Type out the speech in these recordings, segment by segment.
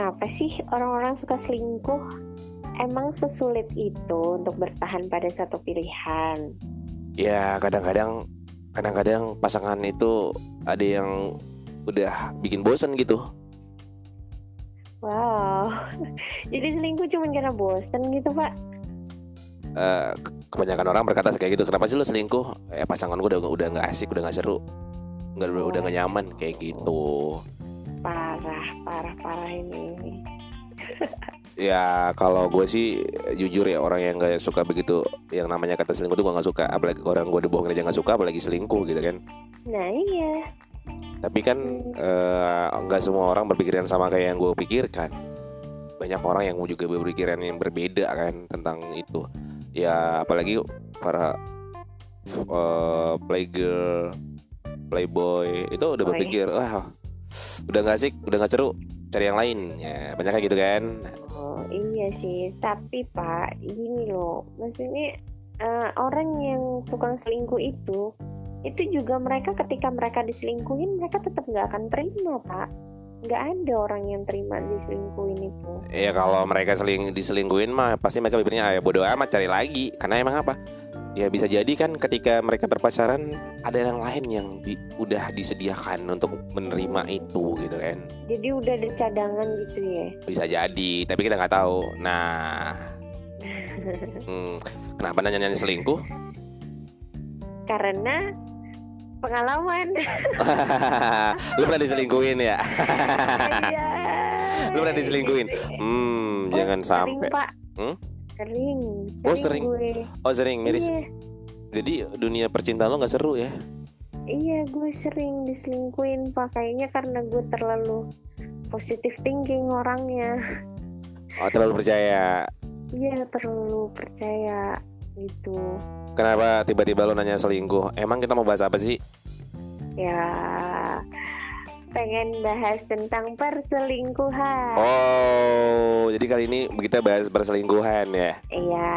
kenapa sih orang-orang suka selingkuh? Emang sesulit itu untuk bertahan pada satu pilihan? Ya kadang-kadang kadang-kadang pasangan itu ada yang udah bikin bosen gitu. Wow, jadi selingkuh cuma karena bosen gitu pak? Eh, kebanyakan orang berkata kayak gitu. Kenapa sih lo selingkuh? Ya pasangan gue udah udah nggak asik, udah nggak seru, nggak udah udah nggak nyaman kayak gitu. Parah, parah, parah ini. Ya kalau gue sih jujur ya orang yang gak suka begitu yang namanya kata selingkuh tuh gue nggak suka. Apalagi orang gue dibohongin aja nggak suka apalagi selingkuh gitu kan. Nah iya, tapi kan eh, nggak semua orang berpikiran sama kayak yang gue pikirkan. Banyak orang yang juga berpikiran yang berbeda kan tentang itu. Ya apalagi para eh, playgirl playboy itu udah Oh, iya. berpikir wah udah nggak asik udah nggak seru cari yang lain ya banyak kayak gitu kan oh iya sih. Tapi pak, gini loh, maksudnya eh, orang yang tukang selingkuh itu, itu juga mereka ketika mereka diselingkuhin, mereka tetap nggak akan terima pak. Nggak ada orang yang terima diselingkuhin itu. Ya kalau mereka seling diselingkuhin mah pasti mereka pikirnya ah, ya bodo amat cari lagi karena emang apa? Ya bisa jadi kan ketika mereka berpacaran ada yang lain yang di- udah disediakan untuk menerima itu gitu kan. Jadi udah ada cadangan gitu ya. Bisa jadi, tapi kita nggak tahu. Nah, hmm, kenapa nanya-nanya selingkuh? Karena pengalaman. Lu pernah diselingkuhin ya? Iya. Lu pernah diselingkuhin? Hmm, Oh, jangan Sering, sampai. Pak. Hmm? Sering. Oh, sering. gue. Oh sering miris. Iya. Jadi dunia percintaan lo nggak seru ya? Iya, gue sering diselingkuhin pak. Kayaknya karena gue terlalu positive thinking orangnya. Oh terlalu percaya. Iya, terlalu percaya gitu. Kenapa tiba-tiba lo nanya selingkuh? Emang kita mau bahas apa sih? Ya, pengen bahas tentang perselingkuhan. Oh, jadi kali ini kita bahas perselingkuhan ya. Iya.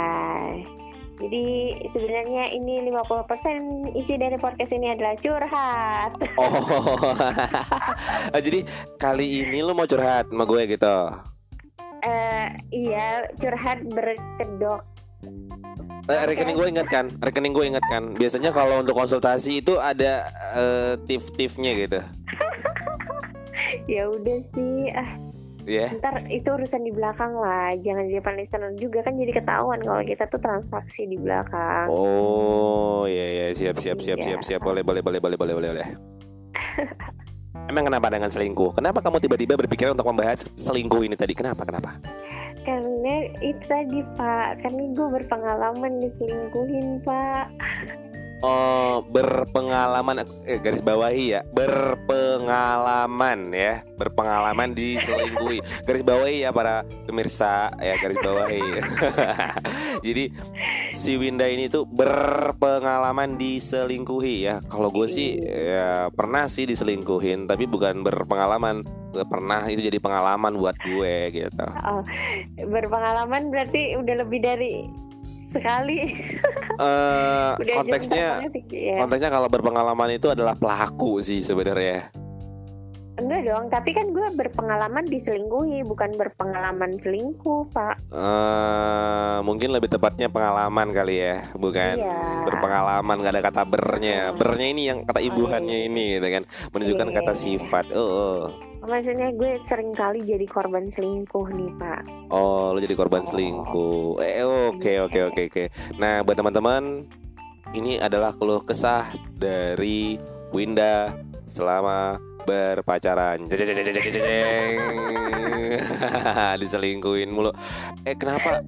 Jadi sebenarnya ini 50% isi dari podcast ini adalah curhat. Oh, jadi kali ini lo mau curhat sama gue gitu. Eh, iya, curhat berkedok. Eh, rekening gue ingat kan, rekening gue ingat kan. Biasanya kalau untuk konsultasi itu ada eh, tip-tipnya gitu. Ya udah sih, ah Ya. ntar itu urusan di belakang lah. Jangan di depan listener juga kan jadi ketahuan kalau kita tuh transaksi di belakang. Oh, iya ya, siap siap siap siap siap. Boleh boleh boleh boleh boleh boleh boleh. Emang kenapa dengan selingkuh? Kenapa kamu tiba-tiba berpikiran untuk membahas selingkuh ini tadi? Kenapa? Kenapa? Karena itu tadi Pak, karena gue berpengalaman diselingkuhin Pak. Oh, berpengalaman eh, garis bawahi ya. Berpengalaman ya. Berpengalaman diselingkuhi. Garis bawahi ya para pemirsa ya garis bawahi. Jadi si Winda ini tuh berpengalaman diselingkuhi ya. Kalau gue sih ya pernah sih diselingkuhin, tapi bukan berpengalaman. Gak pernah itu jadi pengalaman buat gue gitu. Oh, berpengalaman berarti udah lebih dari sekali. Udah konteksnya ya. konteksnya kalau berpengalaman itu adalah pelaku sih sebenarnya. Enggak dong, tapi kan gue berpengalaman diselingkuhi, bukan berpengalaman selingkuh, Pak. eh mungkin lebih tepatnya pengalaman kali ya, bukan Iya. berpengalaman nggak ada kata bernya. Bernya ini yang kata ibuhannya ini, gitu kan, menunjukkan Iya, kata iya, iya. sifat. Oh, oh. Maksudnya gue sering kali jadi korban selingkuh nih, Pak. oh, lo jadi korban Oh. selingkuh. Eh, oke, oke, oke, oke. Nah, buat teman-teman, ini adalah keluh kesah dari Winda selama berpacaran. Diselingkuhin mulu. Eh, kenapa?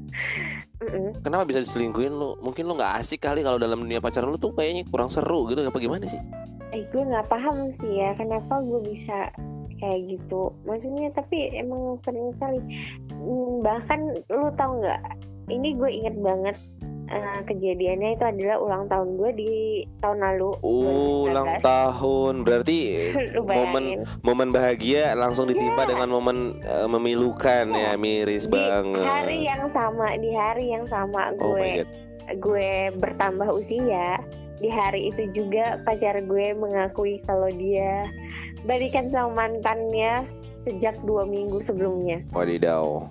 Kenapa bisa diselingkuhin lu? Mungkin lu nggak asik kali kalau dalam dunia pacaran lu tuh kayaknya kurang seru gitu apa gimana sih? Eh, gue nggak paham sih ya, kenapa gue bisa kayak gitu. Maksudnya, tapi emang sering kali. Hmm, bahkan lu tahu nggak? Ini gue inget banget eh, kejadiannya itu adalah ulang tahun gue di tahun lalu. Ulang 2019. tahun berarti Lu momen momen bahagia langsung ditimpa Iya. dengan momen eh, memilukan ya miris di banget. hari yang sama di hari yang sama oh gue god. gue bertambah usia di hari itu juga pacar gue mengakui kalau dia balikan sama mantannya sejak dua minggu sebelumnya. Wadidaw.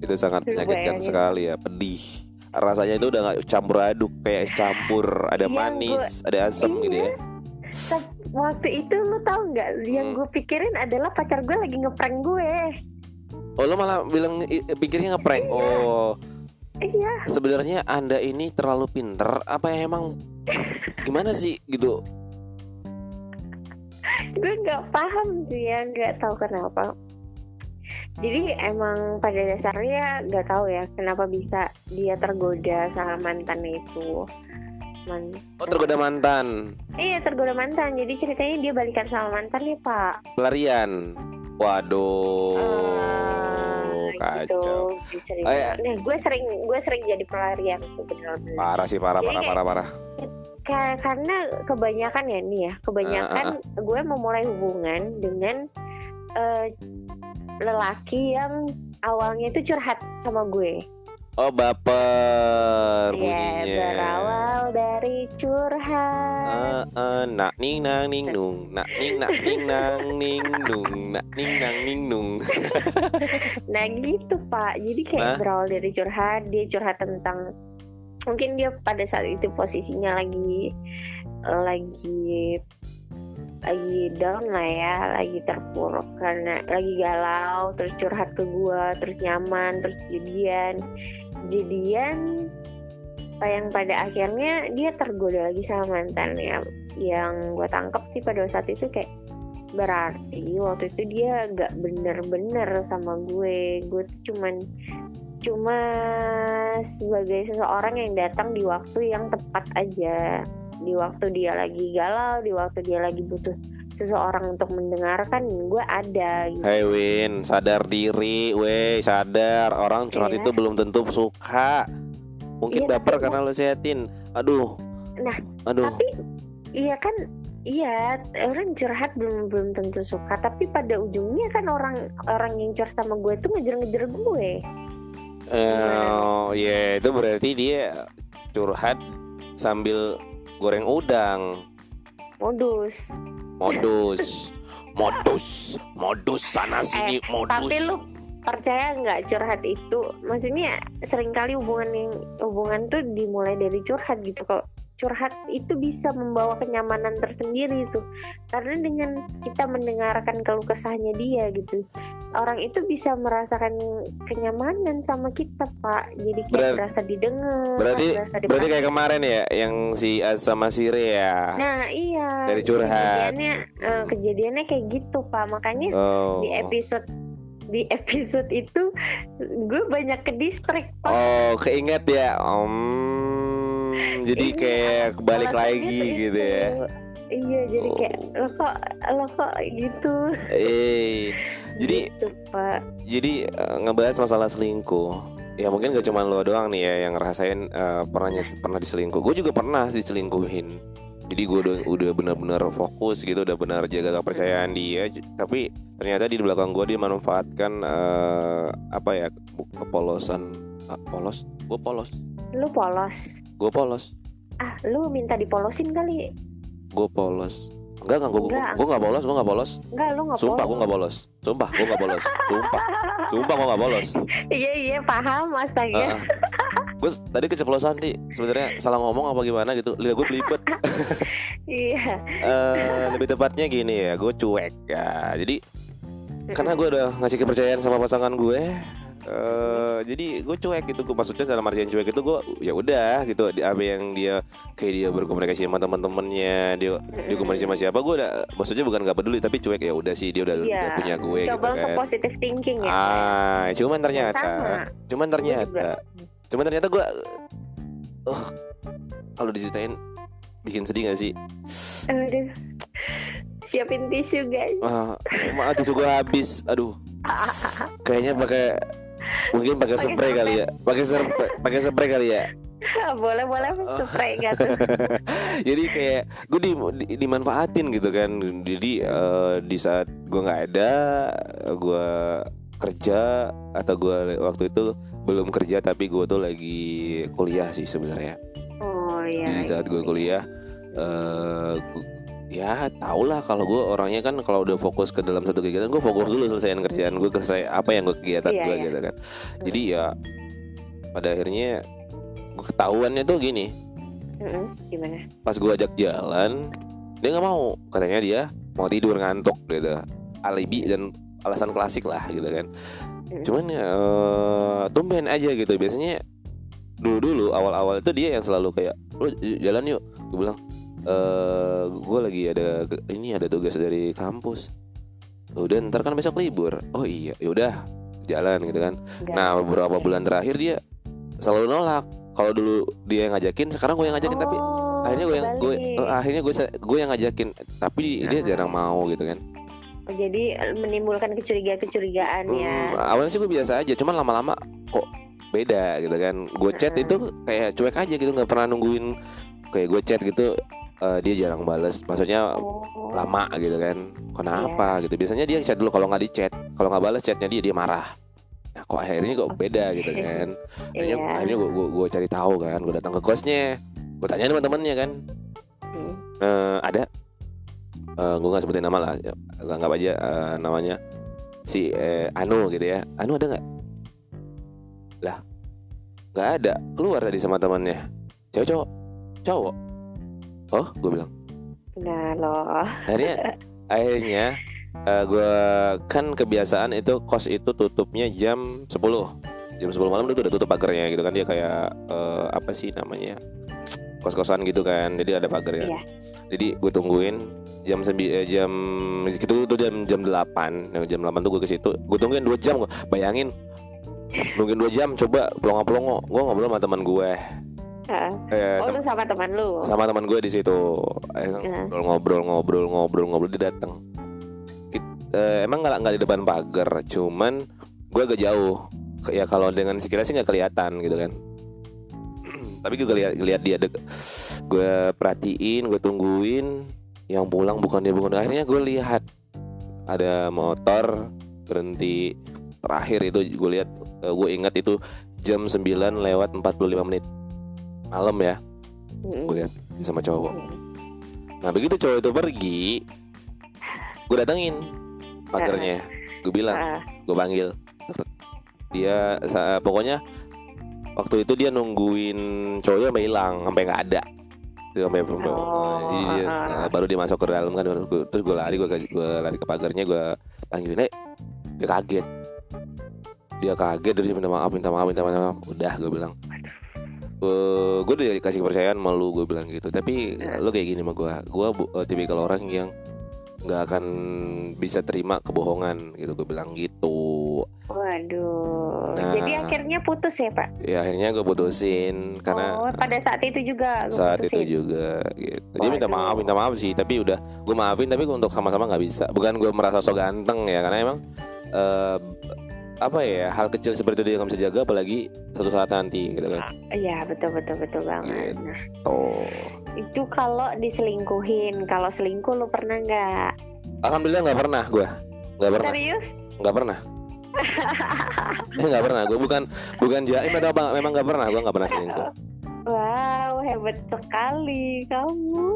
Itu sangat Lu menyakitkan bayangin. sekali ya, pedih. Rasanya itu udah nggak campur aduk kayak campur, ada Yang manis, ada asam gitu ya. Waktu itu lu tahu nggak yang Hmm. gue pikirin adalah pacar gue lagi ngeprank gue. Oh, lo malah bilang pikirnya ngeprank. Iya. Oh, Iya, sebenarnya Anda ini terlalu pinter apa emang gimana sih gitu? Gue nggak paham sih ya, nggak tahu kenapa. Jadi emang pada dasarnya nggak tahu ya kenapa bisa dia tergoda sama mantan itu. Man Oh, tergoda mantan. iya tergoda mantan. Jadi ceritanya dia balikan sama mantannya pak. Pelarian. Waduh. Ah, kacau. Gitu. Oh, iya. Nah, gue sering gue sering jadi pelarian tuh. Parah sih, parah, Jadi parah, kayak- parah, parah. Ka- karena kebanyakan ya nih ya kebanyakan Ah, gue memulai hubungan dengan eh, lelaki yang awalnya itu curhat sama gue Oh, baper ya bunyinya. berawal dari curhat Eh, eh, nak ning nang ning nung, nak ning nak ning nang ning nung, nak ning nang ning nung. nah gitu pak jadi kayak Hah? berawal dari curhat dia curhat tentang mungkin dia pada saat itu posisinya lagi lagi lagi down lah ya lagi terpuruk karena lagi galau terus curhat ke gua terus nyaman terus jadian. Jadian yang pada akhirnya dia tergoda lagi sama mantannya yang gue tangkap sih pada saat itu kayak berarti waktu itu dia gak bener-bener sama gue. Gue tuh cuman cuma sebagai seseorang yang datang di waktu yang tepat aja di waktu dia lagi galau di waktu dia lagi butuh seseorang untuk mendengarkan gue ada gitu Hei Win, sadar diri, weh, sadar. Orang curhat Iya. itu belum tentu suka. Mungkin Iya, baper karena lo setin. Aduh. Nah, aduh. tapi iya kan iya orang curhat belum belum tentu suka tapi pada ujungnya kan orang orang yang curhat sama gue tuh ngejar-ngejar gue Eh, ya itu berarti dia curhat sambil goreng udang. modus Modus. Modus, modus sana sini, modus. Eh, tapi lu percaya nggak curhat itu maksudnya sering kali hubungan yang hubungan tuh dimulai dari curhat gitu kok curhat itu bisa membawa kenyamanan tersendiri tuh karena dengan kita mendengarkan keluh kesahnya dia gitu orang itu bisa merasakan kenyamanan sama kita pak jadi kayak Berar- berasa didengar berarti berasa berarti kayak kemarin ya yang si Az sama si Re ya. nah iya Dari curhat. kejadiannya eh, kejadiannya kayak gitu pak makanya Oh. di episode di episode itu gue banyak ke distrik pak Oh, keinget ya. Om. Jadi Iya, kayak kebalik lagi gitu itu. ya. Iya jadi Oh. kayak lo kok lo kok gitu Eh. Jadi gitu, pak jadi eh, ngebahas masalah selingkuh. Ya mungkin gak cuma lo doang nih ya yang ngerasain eh, pernah nyet- pernah diselingkuh. Gue juga pernah diselingkuhin. Jadi gue udah udah benar-benar fokus gitu, udah benar jaga kepercayaan dia. J- Tapi ternyata di belakang gue dia manfaatkan eh, apa ya kepolosan Ah, polos. Gue polos. lu polos Gue polos. ah lu minta dipolosin kali Gue polos. Enggak enggak gue Enggak. gue nggak polos, gue nggak polos. enggak lu nggak Sumpah gue nggak polos. Sumpah gue nggak polos. Sumpah. Sumpah gue nggak polos. iya iya paham astaga gue tadi keceplosan sih sebenarnya salah ngomong apa gimana gitu lihat gue belibet iya Eh, lebih tepatnya gini ya gue cuek ya jadi karena gue udah ngasih kepercayaan sama pasangan gue eh jadi gue cuek gitu gue maksudnya dalam artian cuek itu gue ya udah gitu di apa yang dia kayak dia berkomunikasi sama teman-temannya dia dia komunikasi sama siapa gue udah maksudnya bukan nggak peduli tapi cuek ya udah sih dia udah, Iya. udah punya gue coba gitu ke kan positive thinking ya ah cuman ternyata sama cuman ternyata. Cuman ternyata gue oh, Kalau diceritain Bikin sedih gak sih Aduh. siapin tisu guys ah, Maaf tisu gue habis Aduh Kayaknya pakai Mungkin pakai Pakai spray kali ya. Pakai spray Pakai spray kali ya. Boleh boleh Oh. spray gitu Jadi kayak Gue di, di- dimanfaatin gitu kan. Jadi eh, Di saat gue gak ada Gue kerja Atau gue waktu itu Belum kerja Tapi gue tuh lagi Kuliah sih sebenarnya. Oh iya Jadi saat gue kuliah eh ya tau lah kalau gue orangnya kan kalau udah fokus ke dalam satu kegiatan gue fokus dulu selesaiin kerjaan gue selesai apa yang gue kegiatan Iya, gue iya. gitu kan. Jadi ya pada akhirnya gue ketahuannya tuh gini. Mm-mm. gimana? Pas gue ajak jalan dia nggak mau. Katanya dia mau tidur ngantuk gitu. Alibi dan alasan klasik lah gitu kan. Mm. cuman eh tumben aja gitu. Biasanya dulu dulu awal awal itu dia yang selalu kayak lu j- jalan yuk. Gue bilang eh gue lagi ada ini ada tugas dari kampus. Udah ntar kan besok libur. Oh iya yaudah jalan gitu kan. Nah beberapa bulan terakhir dia selalu nolak. Kalau dulu dia yang ngajakin sekarang gue yang ngajakin tapi Oh, akhirnya gue yang gue eh, akhirnya gue gue yang ngajakin tapi dia Ah. jarang mau gitu kan. Oh, jadi eh, menimbulkan kecurigaan-kecurigaan ya. Hmm, awalnya sih gue biasa aja cuman lama-lama kok beda gitu kan. Gue chat Heeh. itu kayak cuek aja gitu nggak pernah nungguin kayak gue chat gitu eh, dia jarang bales. Maksudnya Oh. lama gitu kan. Kenapa gitu. Biasanya dia chat dulu. Kalau nggak di chat kalau nggak balas chatnya dia dia marah. Nah kok akhirnya kok beda gitu kan. Akhirnya Iya. akhirnya gue gue, gue cari tahu kan. Gue datang ke kosnya. Gue tanya teman-temannya kan. Hmm. Eh, ada? Eh gue nggak sebutin nama lah. Anggap aja eh, namanya. Si eh, Anu gitu ya. Anu ada nggak? Lah nggak ada. Keluar tadi sama temannya cewek cowok? Cowok oh gue bilang. Nah loh. Akhirnya akhirnya gue kan kebiasaan itu kos itu tutupnya jam 10 jam 10 malam itu udah tutup pagarnya gitu kan. Dia kayak eh, apa sih namanya kos-kosan gitu kan. Jadi ada pagarnya Iya. jadi gue tungguin jam sembi eh, jam gitu tuh jam jam 8 nah, jam 8 tuh gue ke situ. Gue tungguin 2 jam gua. bayangin nungguin 2 jam coba pelongo-pelongo. Gue ngobrol sama teman gue Heeh. eh, Oh lu sama teman lu? sama teman gue di situ. Eh, Iya. ngobrol ngobrol ngobrol ngobrol dia datang Kit- eh, emang nggak nggak di depan pagar cuman gue agak jauh. Ya kalau dengan sekilas sih nggak kelihatan gitu kan. Tapi gue lihat lihat dia dek gue perhatiin gue tungguin yang pulang bukan dia bukan akhirnya gue lihat ada motor berhenti. Terakhir itu gue lihat eh, gue ingat itu jam 9 lewat 45 menit malam ya. Gue lihat sama cowok. Nah begitu cowok itu pergi Gue datengin Pagernya Gue bilang Gue panggil. Dia Pokoknya Waktu itu dia nungguin Cowoknya sampai hilang Sampai nggak ada. Sampai Oh, Jadi dia, ah, ah. nah, Baru dia masuk ke dalam kan Terus gue lari Gue gue lari ke pagarnya Gue panggilin Eh Dia kaget. Dia kaget Terus dia minta maaf Minta maaf Minta maaf. Udah gue bilang Eh, gue udah kasih kepercayaan sama lu gue bilang gitu. Tapi lu kayak gini sama gue gue eh, tipikal orang yang nggak akan bisa terima kebohongan gitu. Gue bilang gitu. Waduh. Nah. Jadi akhirnya putus ya pak? Ya akhirnya gue putusin karena Oh pada saat itu juga lu saat putusin? itu juga gitu. Dia minta Waduh. maaf minta maaf sih tapi udah gue maafin tapi untuk sama-sama nggak bisa. Bukan gue merasa so ganteng ya karena emang eh, apa ya hal kecil seperti itu dia nggak bisa jaga apalagi suatu saat nanti gitu kan. Iya betul betul betul banget. Gitu. Nah oh itu kalau diselingkuhin Kalau selingkuh lu pernah nggak? alhamdulillah nggak pernah gue nggak pernah. Serius? nggak pernah. Eh nggak pernah. Gue bukan bukan jaim atau apa memang nggak pernah. Gue nggak pernah selingkuh. Wow hebat sekali kamu.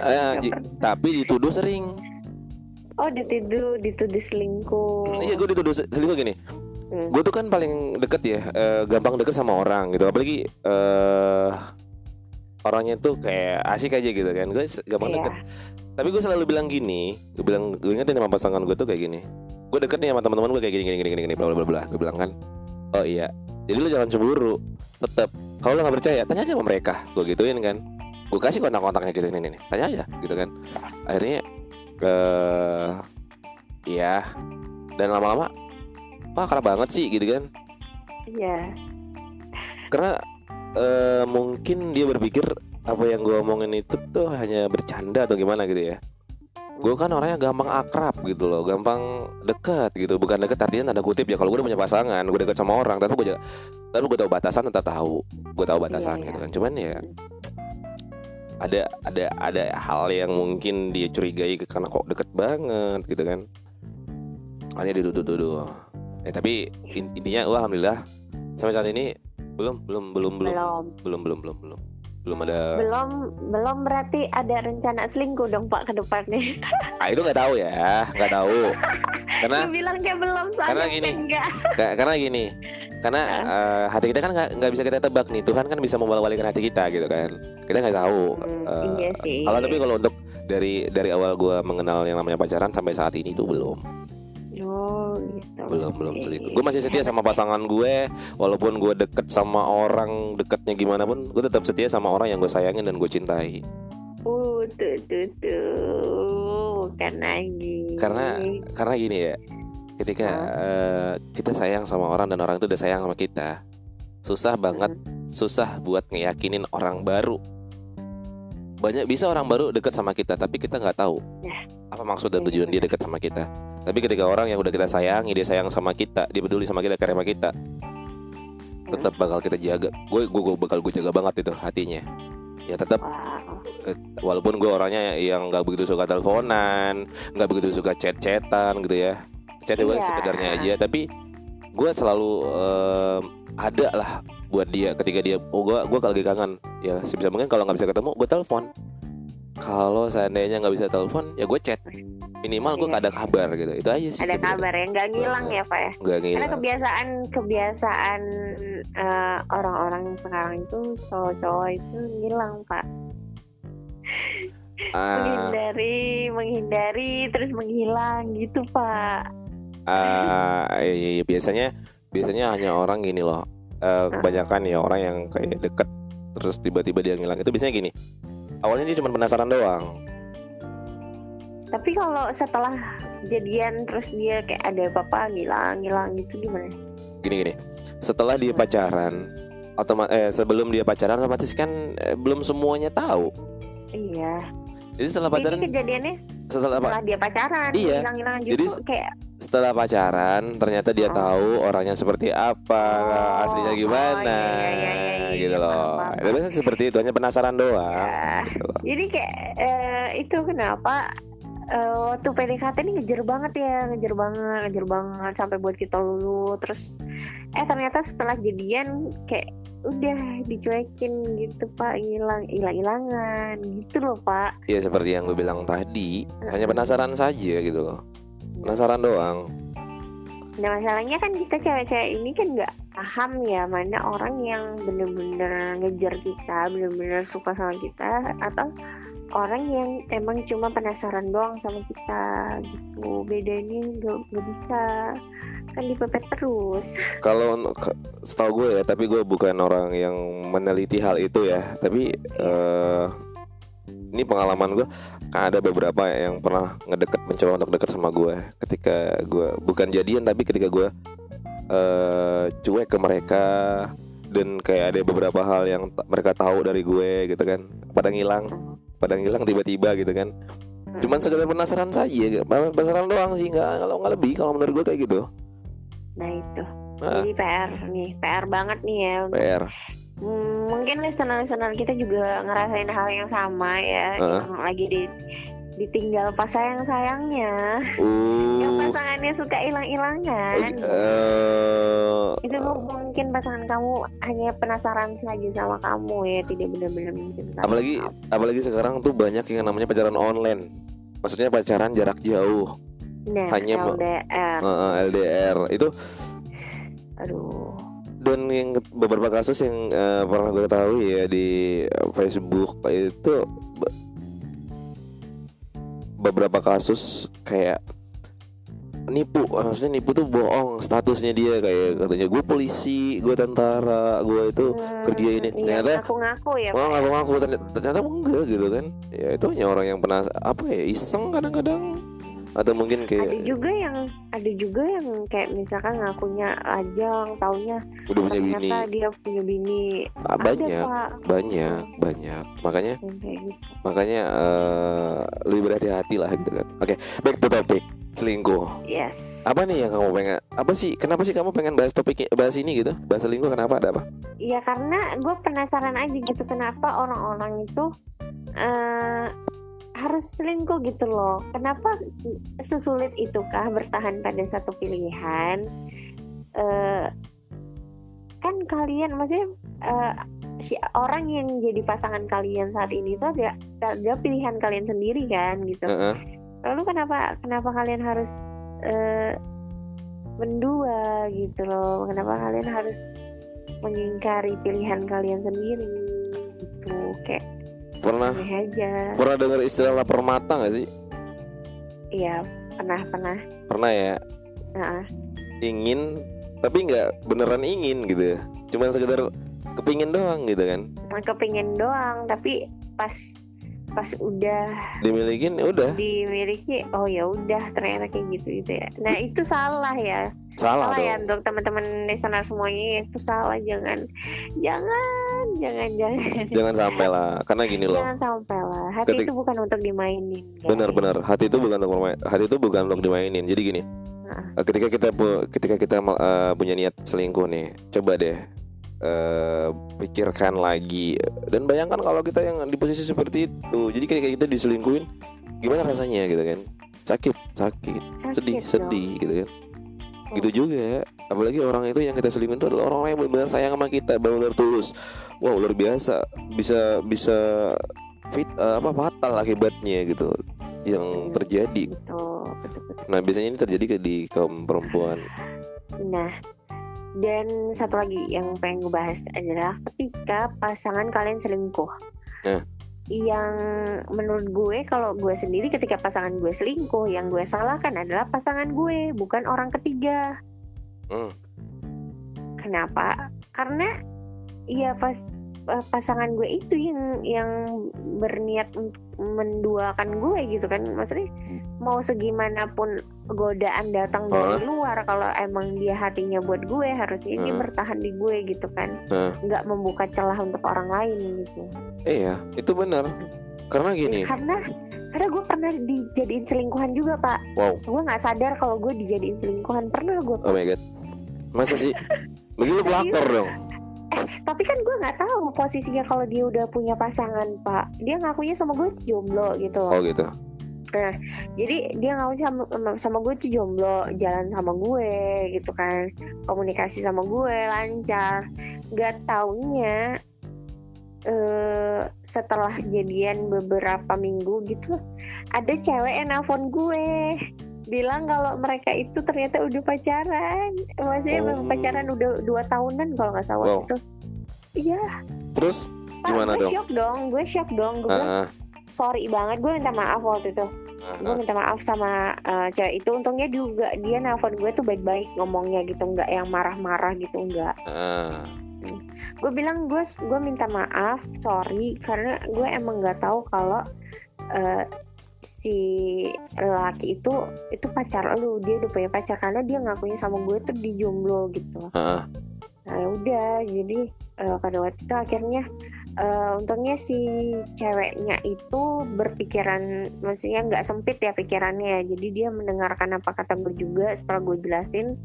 Eh, tapi dituduh sering Oh dituduh dituduh selingkuh. Iya gue dituduh se- selingkuh gini. Hmm. gue tuh kan paling deket ya eh, gampang deket sama orang gitu. Apalagi eh orangnya tuh kayak asik aja gitu kan. Gue gampang Iya. deket. Tapi gue selalu bilang gini gue bilang gue ingetin sama pasangan gue tuh kayak gini. Gue deket nih sama teman-teman gue kayak gini gini gini gini gini bla bla bla bla. Gue bilang kan oh iya. Jadi lu jangan cemburu. Tetap kalau lu nggak percaya tanya aja sama mereka. Gue gituin kan. Gue kasih kontak-kontaknya gitu ini nih tanya aja gitu kan. Akhirnya eh iya. Dan lama-lama wah kerap banget sih gitu kan. Iya. Karena eh, mungkin dia berpikir apa yang gue omongin itu tuh hanya bercanda atau gimana gitu ya. Gue kan orangnya gampang akrab gitu loh gampang dekat gitu. Bukan dekat artinya tanda kutip ya kalau gue udah punya pasangan gue dekat sama orang tapi gue juga tapi gue tahu batasan tetap tahu. Gue tahu batasan Iya, gitu iya. kan cuman ya ada ada ada hal yang mungkin dia curigai karena kok deket banget gitu kan. Hanya dituduh-tuduh eh tapi in- intinya wah alhamdulillah sampai saat ini belum belum belum belum. Belum. Belum belum belum belum. Belum ada belum belum berarti ada rencana selingkuh dong pak ke depannya ah itu nggak tahu ya nggak tahu. Karena bilang kayak belum karena gini. enggak Ka- karena gini karena eh, hati kita kan nggak bisa kita tebak nih. Tuhan kan bisa membalikkan hati kita gitu kan. Kita nggak tahu Hmm, Eh, iya sih. kalau tapi kalau untuk dari dari awal gue mengenal yang namanya pacaran sampai saat ini tuh belum. Oh gitu. Belum belum selingkuh. Gue masih setia sama pasangan gue walaupun gue deket sama orang deketnya gimana pun gue tetap setia sama orang yang gue sayangin dan gue cintai. Uh tuh tuh tuh. Bukan lagi. Karena- karena gini ya ketika eh, kita sayang sama orang dan orang itu udah sayang sama kita susah banget susah buat ngeyakinin orang baru. Banyak bisa orang baru deket sama kita tapi kita nggak tahu Ya. apa maksud dan tujuan dia deket sama kita. Tapi ketika orang yang udah kita sayangi dia sayang sama kita dia peduli sama kita karena kita tetap bakal kita jaga. Gue gue gue bakal gue jaga banget itu hatinya. Ya tetap wow. walaupun gue orangnya yang nggak begitu suka teleponan nggak begitu suka chat-chatan gitu ya chat juga Iya. sekedarnya aja tapi gue selalu em, ada lah buat dia ketika dia oh gue gue kalau lagi kangen ya sebisa mungkin kalau nggak bisa ketemu gue telepon. Kalau seandainya nggak bisa telepon ya gue chat. Minimal gue Iya. nggak ada kabar gitu itu aja sih ada sebenarnya. kabar ya nggak ngilang ya pak ya? Nggak karena ngilang kebiasaan kebiasaan eh, orang-orang sekarang itu cowok-cowok itu ngilang pak. Ah, menghindari menghindari terus menghilang gitu pak ah, iya, iya, biasanya biasanya hanya orang gini loh. Eh, kebanyakan ya orang yang kayak deket terus tiba-tiba dia ngilang. Itu biasanya gini awalnya dia cuma penasaran doang. Tapi kalau setelah jadian terus dia kayak ada apa-apa ngilang ngilang gitu gimana? Gini gini. Setelah dia pacaran otomatis eh, sebelum dia pacaran otomatis kan eh, belum semuanya tahu. Iya jadi setelah pacaran ini kejadiannya setelah setelah dia pacaran Iya. hilang Jadi gitu kayak setelah pacaran ternyata dia Oh. tahu orangnya seperti apa Oh, aslinya oh, gimana iya, iya, iya, iya, iya, gitu paham, loh itu biasanya seperti itu hanya penasaran doang Ya. gitu loh. jadi kayak eh, itu kenapa eh, waktu PDKT ini ngejar banget ya ngejar banget ngejar banget sampai buat kita lulu terus eh ternyata setelah jadian kayak udah dicuekin gitu pak. Hilang hilang hilangan gitu loh pak. Ya seperti yang gue bilang tadi hanya penasaran saja gitu loh. Penasaran doang. Nah masalahnya kan kita cewek-cewek ini kan nggak paham ya mana orang yang bener-bener ngejar kita, bener-bener suka sama kita atau orang yang emang cuma penasaran doang sama kita gitu. Bedanya nggak nggak bisa. Kan dipepet terus. kalau setahu gue ya tapi gue bukan orang yang meneliti hal itu ya. Tapi eh, ini pengalaman gue kan ada beberapa yang pernah ngedeket mencoba untuk deket sama gue ketika gue bukan jadian tapi ketika gue eh cuek ke mereka. Dan kayak ada beberapa hal yang mereka tahu dari gue gitu kan. Pada ngilang pada ngilang tiba-tiba gitu kan cuman sekedar penasaran saja penasaran doang sih nggak kalau nggak lebih kalau menurut gue kayak gitu Nah itu. Ah. Jadi PR nih, PR banget nih ya. PR Hmm, mungkin listener-listener kita juga ngerasain hal yang sama ya, Heeh. yang lagi di ditinggal pas sayang-sayangnya. yang uh pasangannya suka hilang-hilangan. Eh, itu mungkin pasangan kamu hanya penasaran saja sama kamu ya tidak benar-benar mencintai apalagi kamu. apalagi sekarang tuh banyak yang namanya pacaran online. Maksudnya pacaran jarak jauh. Nah hanya LDR eh, LDR itu aduh. dan yang beberapa kasus yang eh, pernah gue ketahui ya di eh, Facebook itu beberapa kasus kayak nipu maksudnya nipu tuh bohong statusnya dia kayak katanya gue polisi gue tentara gue itu kerja ini. Hmm, iya, Ternyata- ngaku-ngaku ya Oh Pak. ngaku-ngaku ternyata, ternyata enggak gitu kan Ya itu hanya orang yang pernah Apa ya iseng kadang-kadang Atau mungkin ada kayak juga yang ada juga yang kayak misalkan ngakunya lajang taunya Udah punya bini. ternyata dia punya bini. Ah, ada Banyak pak. Banyak Banyak. Makanya kayak gitu. Makanya eh, Lebih berhati-hati lah gitu kan. Oke back to topic Selingkuh. Yes. Apa nih yang kamu pengen Apa sih Kenapa sih kamu pengen bahas topik Bahas ini gitu? Bahas selingkuh kenapa? Ada apa? Ya karena gue penasaran aja gitu kenapa orang-orang itu eh harus selingkuh gitu loh. Kenapa sesulit itukah bertahan pada satu pilihan? eh kan kalian maksudnya eh, si orang yang jadi pasangan kalian saat ini itu ada ada pilihan kalian sendiri kan gitu Heeh. lalu kenapa kenapa kalian harus eh, mendua gitu loh kenapa kalian harus mengingkari pilihan kalian sendiri gitu kayak pernah? Aja. Pernah dengar istilah lapar mata nggak sih? Iya pernah pernah. Pernah ya? Nah, ingin tapi nggak beneran ingin gitu cuman sekedar kepingin doang gitu kan? Kepingin doang tapi pas pas udah dimilikin ya udah. Dimiliki oh ya udah ternyata kayak gitu gitu ya. Nah itu salah ya. Salah salah ya untuk teman-teman listener semuanya itu salah jangan jangan jangan jangan. Jangan sampai lah. Karena gini loh. Jangan sampai lah. Hati Ketik- itu bukan untuk dimainin guys. benar-benar hati itu bukan untuk hati itu bukan untuk dimainin. Jadi gini Nah. ketika kita ketika kita eh, punya niat selingkuh nih coba deh eh, pikirkan lagi. Dan bayangkan kalau kita yang di posisi seperti itu. Jadi ketika kita diselingkuhin gimana rasanya gitu kan? Sakit sakit. Sakit sedih dong. sedih gitu kan gitu juga apalagi orang itu yang kita selingkuhin itu adalah orang-orang yang benar-benar sayang sama kita benar-benar tulus wow luar biasa bisa bisa fit eh, apa fatal akibatnya gitu yang terjadi betul, betul. nah biasanya ini terjadi ke di kaum perempuan Nah, dan satu lagi yang pengen gue bahas adalah ketika pasangan kalian selingkuh. Nah. Yang menurut gue kalau gue sendiri ketika pasangan gue selingkuh, yang gue salahkan adalah pasangan gue, bukan orang ketiga. Hmm. Kenapa? Karena ya pas eh, pasangan gue itu yang yang berniat untuk menduakan gue gitu kan maksudnya mau segimanapun godaan datang dari luar. Kalau emang dia hatinya buat gue harusnya dia Heeh. bertahan di gue gitu kan. Heeh. nggak membuka celah untuk orang lain gitu. Iya itu benar. Karena gini. Karena karena gue pernah dijadiin selingkuhan juga pak. Wow. Gue nggak sadar kalau gue dijadiin selingkuhan. Pernah gue oh my god. Masa sih? Begitu pelakor dong. Eh, tapi kan gue nggak tahu posisinya kalau dia udah punya pasangan pak. Dia ngakunya sama gue jomblo gitu oh gitu jadi dia ngaku sama sama gue tuh jomblo jalan sama gue gitu kan. Komunikasi sama gue lancar. Nggak taunya eh setelah jadian beberapa minggu gitu ada cewek yang nelfon gue. Bilang kalau mereka itu ternyata udah pacaran. Maksudnya Oh. pacaran udah dua tahunan kalau nggak salah Wow. itu iya. Terus Pak, Gimana gue dong? shock dong gue shock dong. Gue bilang ah, ah, sorry banget gue minta maaf waktu itu gue minta maaf sama uh, cewek itu. Untungnya juga dia nelpon gue tuh baik-baik ngomongnya gitu nggak yang marah-marah gitu nggak. Ah. gue bilang gue gue minta maaf sorry karena gue emang nggak tahu kalau uh, si laki itu itu pacar lu. Dia udah punya pacar karena dia ngakunya sama gue tuh di jomblo gitu. Ah. nah ya udah jadi uh, pada waktu itu akhirnya uh, untungnya si ceweknya itu berpikiran maksudnya nggak sempit ya pikirannya ya. Jadi dia mendengarkan apa kata gue juga setelah gue jelasin.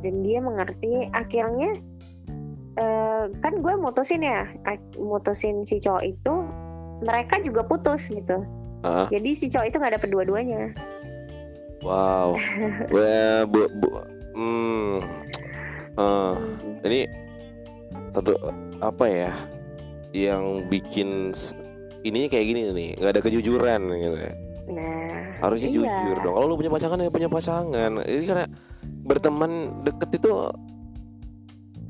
Dan dia mengerti akhirnya uh, kan gue mutusin ya mutusin si cowok itu mereka juga putus gitu. Ah. jadi si cowok itu nggak dapet dua-duanya. Wow. Wah, bu, bu, hmm. Eh, ini satu apa ya yang bikin s- ini kayak gini nih nggak ada kejujuran gitu ya. nah harusnya Iya. jujur dong kalau lu punya pasangan ya punya pasangan ini karena berteman deket itu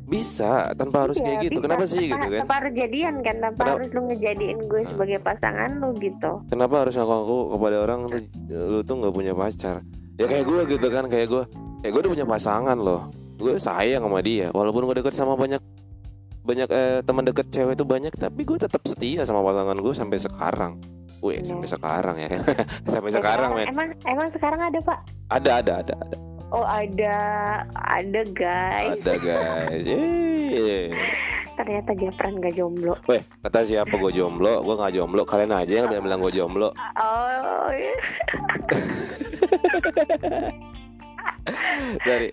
bisa tanpa harus Iya, kayak gitu bisa. kenapa sih Tanpa- gitu kan tanpa harus jadian kan tanpa Kenapa- harus lu ngejadiin gue Ah. sebagai pasangan lu gitu kenapa harus ngaku-ngaku kepada orang tuh lu tuh nggak punya pacar ya kayak gue gitu kan kayak gue kayak gue udah punya pasangan loh gue sayang sama dia walaupun gue deket sama banyak banyak eh, teman deket cewek itu banyak tapi gue tetap setia sama pasangan gue sampai sekarang Wih, Iya. sampai sekarang ya sampai sekarang men emang emang sekarang ada pak ada ada ada ada oh ada ada guys ada guys Yeay. ternyata Japran gak jomblo Weh, kata siapa gue jomblo? Gue nggak jomblo. Kalian aja yang bilang, bilang gue jomblo. oh iya. Sorry,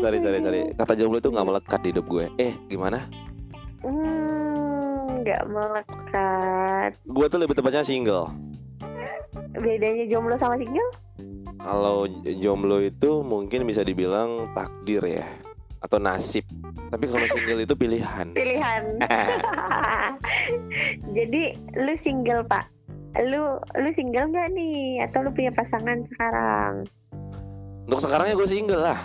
sorry, sorry, sorry. Kata jomblo itu nggak melekat di hidup gue. Eh, gimana? Nggak melekat Gue tuh lebih tepatnya single. bedanya jomblo sama single Kalau jomblo itu mungkin bisa dibilang takdir ya, atau nasib. Tapi kalau single itu pilihan. pilihan jadi lu single pak lu lu single nggak nih atau lu punya pasangan sekarang Untuk sekarangnya gue single lah.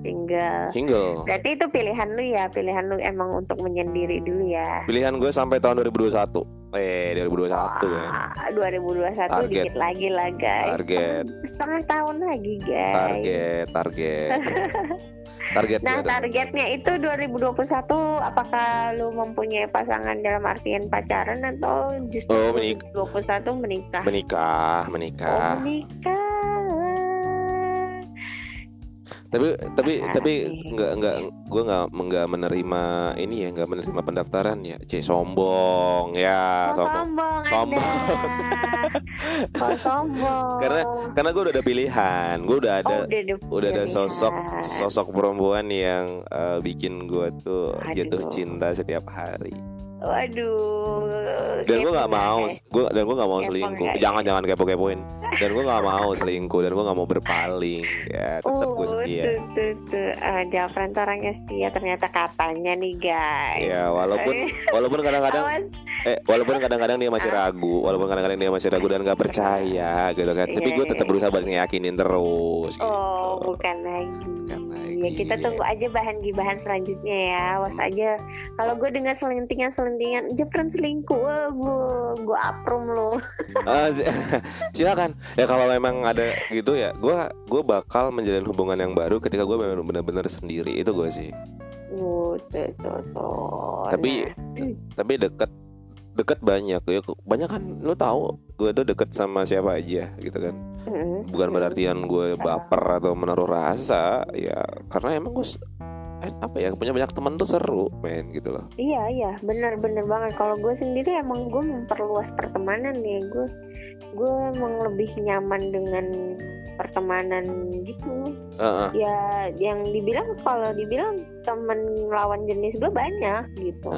Single Single. berarti itu pilihan lu ya pilihan lu emang untuk menyendiri dulu ya Pilihan gue sampai tahun 2021. Eh, 2021 kan. Wah, 2021 Target. dikit lagi lah guys Target. setengah tahun lagi guys Target, target. Target Nah targetnya itu 2021 apakah lu mempunyai pasangan dalam artian pacaran atau justru Oh, menik- 2021 menikah? menikah, Oh menikah. Tapi tapi Ah, tapi iya. nggak nggak gue nggak nggak menerima ini ya nggak menerima pendaftaran ya c sombong ya Oh, sombong sombong, Sombong. Oh sombong. Karena- karena gue udah ada pilihan gue udah ada oh, udah, ada udah ada sosok sosok perempuan yang eh, bikin gue tuh jatuh Aduh. cinta setiap hari Waduh. dan gue nggak mau gue dan gue nggak mau Kepo selingkuh nggak? jangan jangan kepo kepoin dan gue nggak mau selingkuh dan gue nggak mau berpaling ya tetap gue Oh, setia tuh, tuh, tuh. Ah, Jafran tuh orangnya setia ternyata katanya nih guys. ya walaupun walaupun kadang-kadang. Eh, walaupun kadang-kadang dia masih ragu, walaupun kadang-kadang dia masih ragu dan nggak percaya gitu kan. Tapi Iya, gue iya, tetap iya. berusaha buat ngeyakinin terus. Gitu. Oh, bukan lagi. Bukan Ya kita iya. tunggu aja bahan gibahan selanjutnya ya. Awas aja. Kalau gue dengar selentingan-selentingan, Jepren selingkuh, wah gue gue aprum lo. Si- silakan. Ya kalau memang ada gitu ya, gue gue bakal menjalin hubungan yang baru ketika gue memang benar-benar sendiri itu gue sih. Tapi Nah, tapi deket deket banyak ya banyak kan lo tahu gue tuh deket sama siapa aja gitu kan mm, bukan mm. berartian gue baper atau menaruh rasa ya karena emang gue eh, apa ya punya banyak teman tuh seru men gitu loh Iya iya benar-benar banget. Kalau gue sendiri emang gue memperluas pertemanan ya. Gue gue emang lebih nyaman dengan pertemanan gitu. Heeh. Ya yang dibilang kalau dibilang temen lawan jenis gue banyak gitu.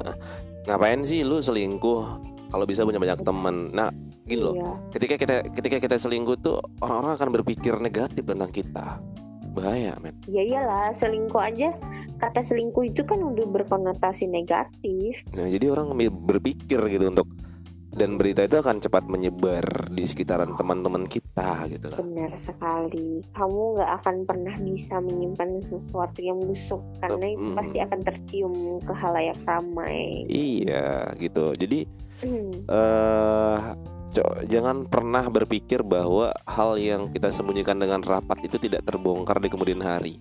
ngapain sih lu selingkuh kalau bisa punya banyak teman nah gini loh Iya. ketika kita ketika kita selingkuh tuh orang-orang akan berpikir negatif tentang kita bahaya men Ya iyalah selingkuh aja kata selingkuh itu kan udah berkonotasi negatif. nah jadi orang berpikir gitu untuk dan berita itu akan cepat menyebar di sekitaran teman-teman kita gitu loh Benar sekali. Kamu nggak akan pernah bisa menyimpan sesuatu yang busuk karena itu Mm. pasti akan tercium ke halayak ramai. iya gitu jadi eh co- jangan pernah berpikir bahwa hal yang kita sembunyikan dengan rapat itu tidak terbongkar di kemudian hari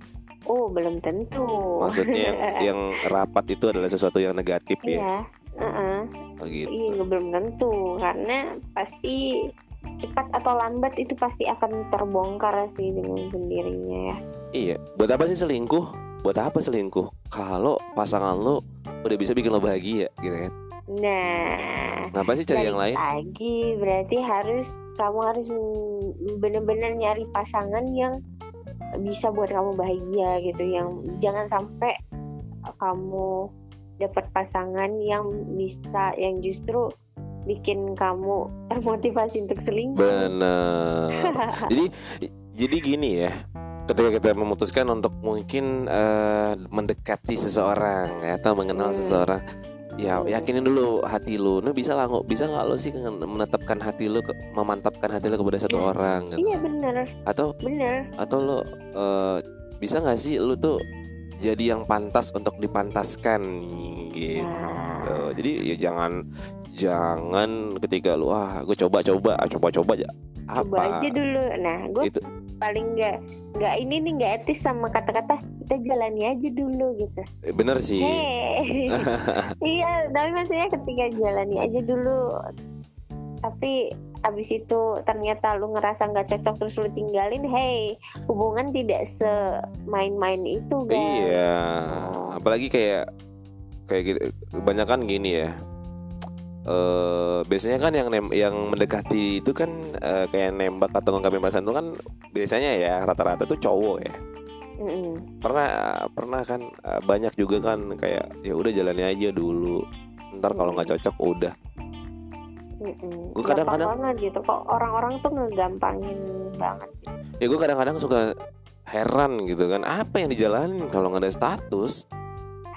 Oh belum tentu. maksudnya yang, yang rapat itu adalah sesuatu yang negatif ya Iya. Heeh. Oh, gitu Iya belum tentu karena pasti cepat atau lambat itu pasti akan terbongkar sih dengan sendirinya ya. Iya, buat apa sih selingkuh? Buat apa selingkuh? Kalau pasangan lo udah bisa bikin lo bahagia gitu kan. Nah, Ngapa sih cari yang lain? lagi berarti harus kamu harus bener-bener nyari pasangan yang bisa buat kamu bahagia gitu yang jangan sampai kamu dapat pasangan yang bisa yang justru bikin kamu termotivasi untuk selingkuh. Bener. jadi jadi gini ya. Ketika kita memutuskan untuk mungkin eh, mendekati seseorang atau mengenal Hmm. seseorang, ya yakinin dulu hati lo. Nah bisa lah nggak bisa nggak lo sih menetapkan hati lo, ke- memantapkan hati lo kepada satu Iya. orang gitu. Iya bener, Atau bener. atau lo eh, bisa nggak sih lo tuh jadi yang pantas untuk dipantaskan gitu. Nah, jadi ya jangan jangan ketika lu ah gue coba coba ah, coba coba aja apa coba aja dulu. Nah, gue Itu. paling nggak nggak ini nih nggak etis sama kata-kata kita jalani aja dulu gitu. Eh, bener sih Hei. iya, tapi maksudnya ketika jalani aja dulu. Tapi abis itu ternyata lu ngerasa nggak cocok terus lu tinggalin, hey, hubungan tidak semain-main itu, guys. iya apalagi kayak kayak gitu kebanyakan gini ya eh biasanya kan yang nem- yang mendekati itu kan eh, kayak nembak atau ngungkapin perasaan itu kan biasanya ya rata-rata tuh cowok ya Mm-mm. pernah pernah kan eh, banyak juga kan kayak ya udah jalani aja dulu ntar kalau nggak cocok udah Mm-mm. Gua kadang-kadang- gitu kok orang-orang tuh ngegampangin banget. ya gue kadang-kadang suka heran gitu kan apa yang dijalanin kalau nggak ada status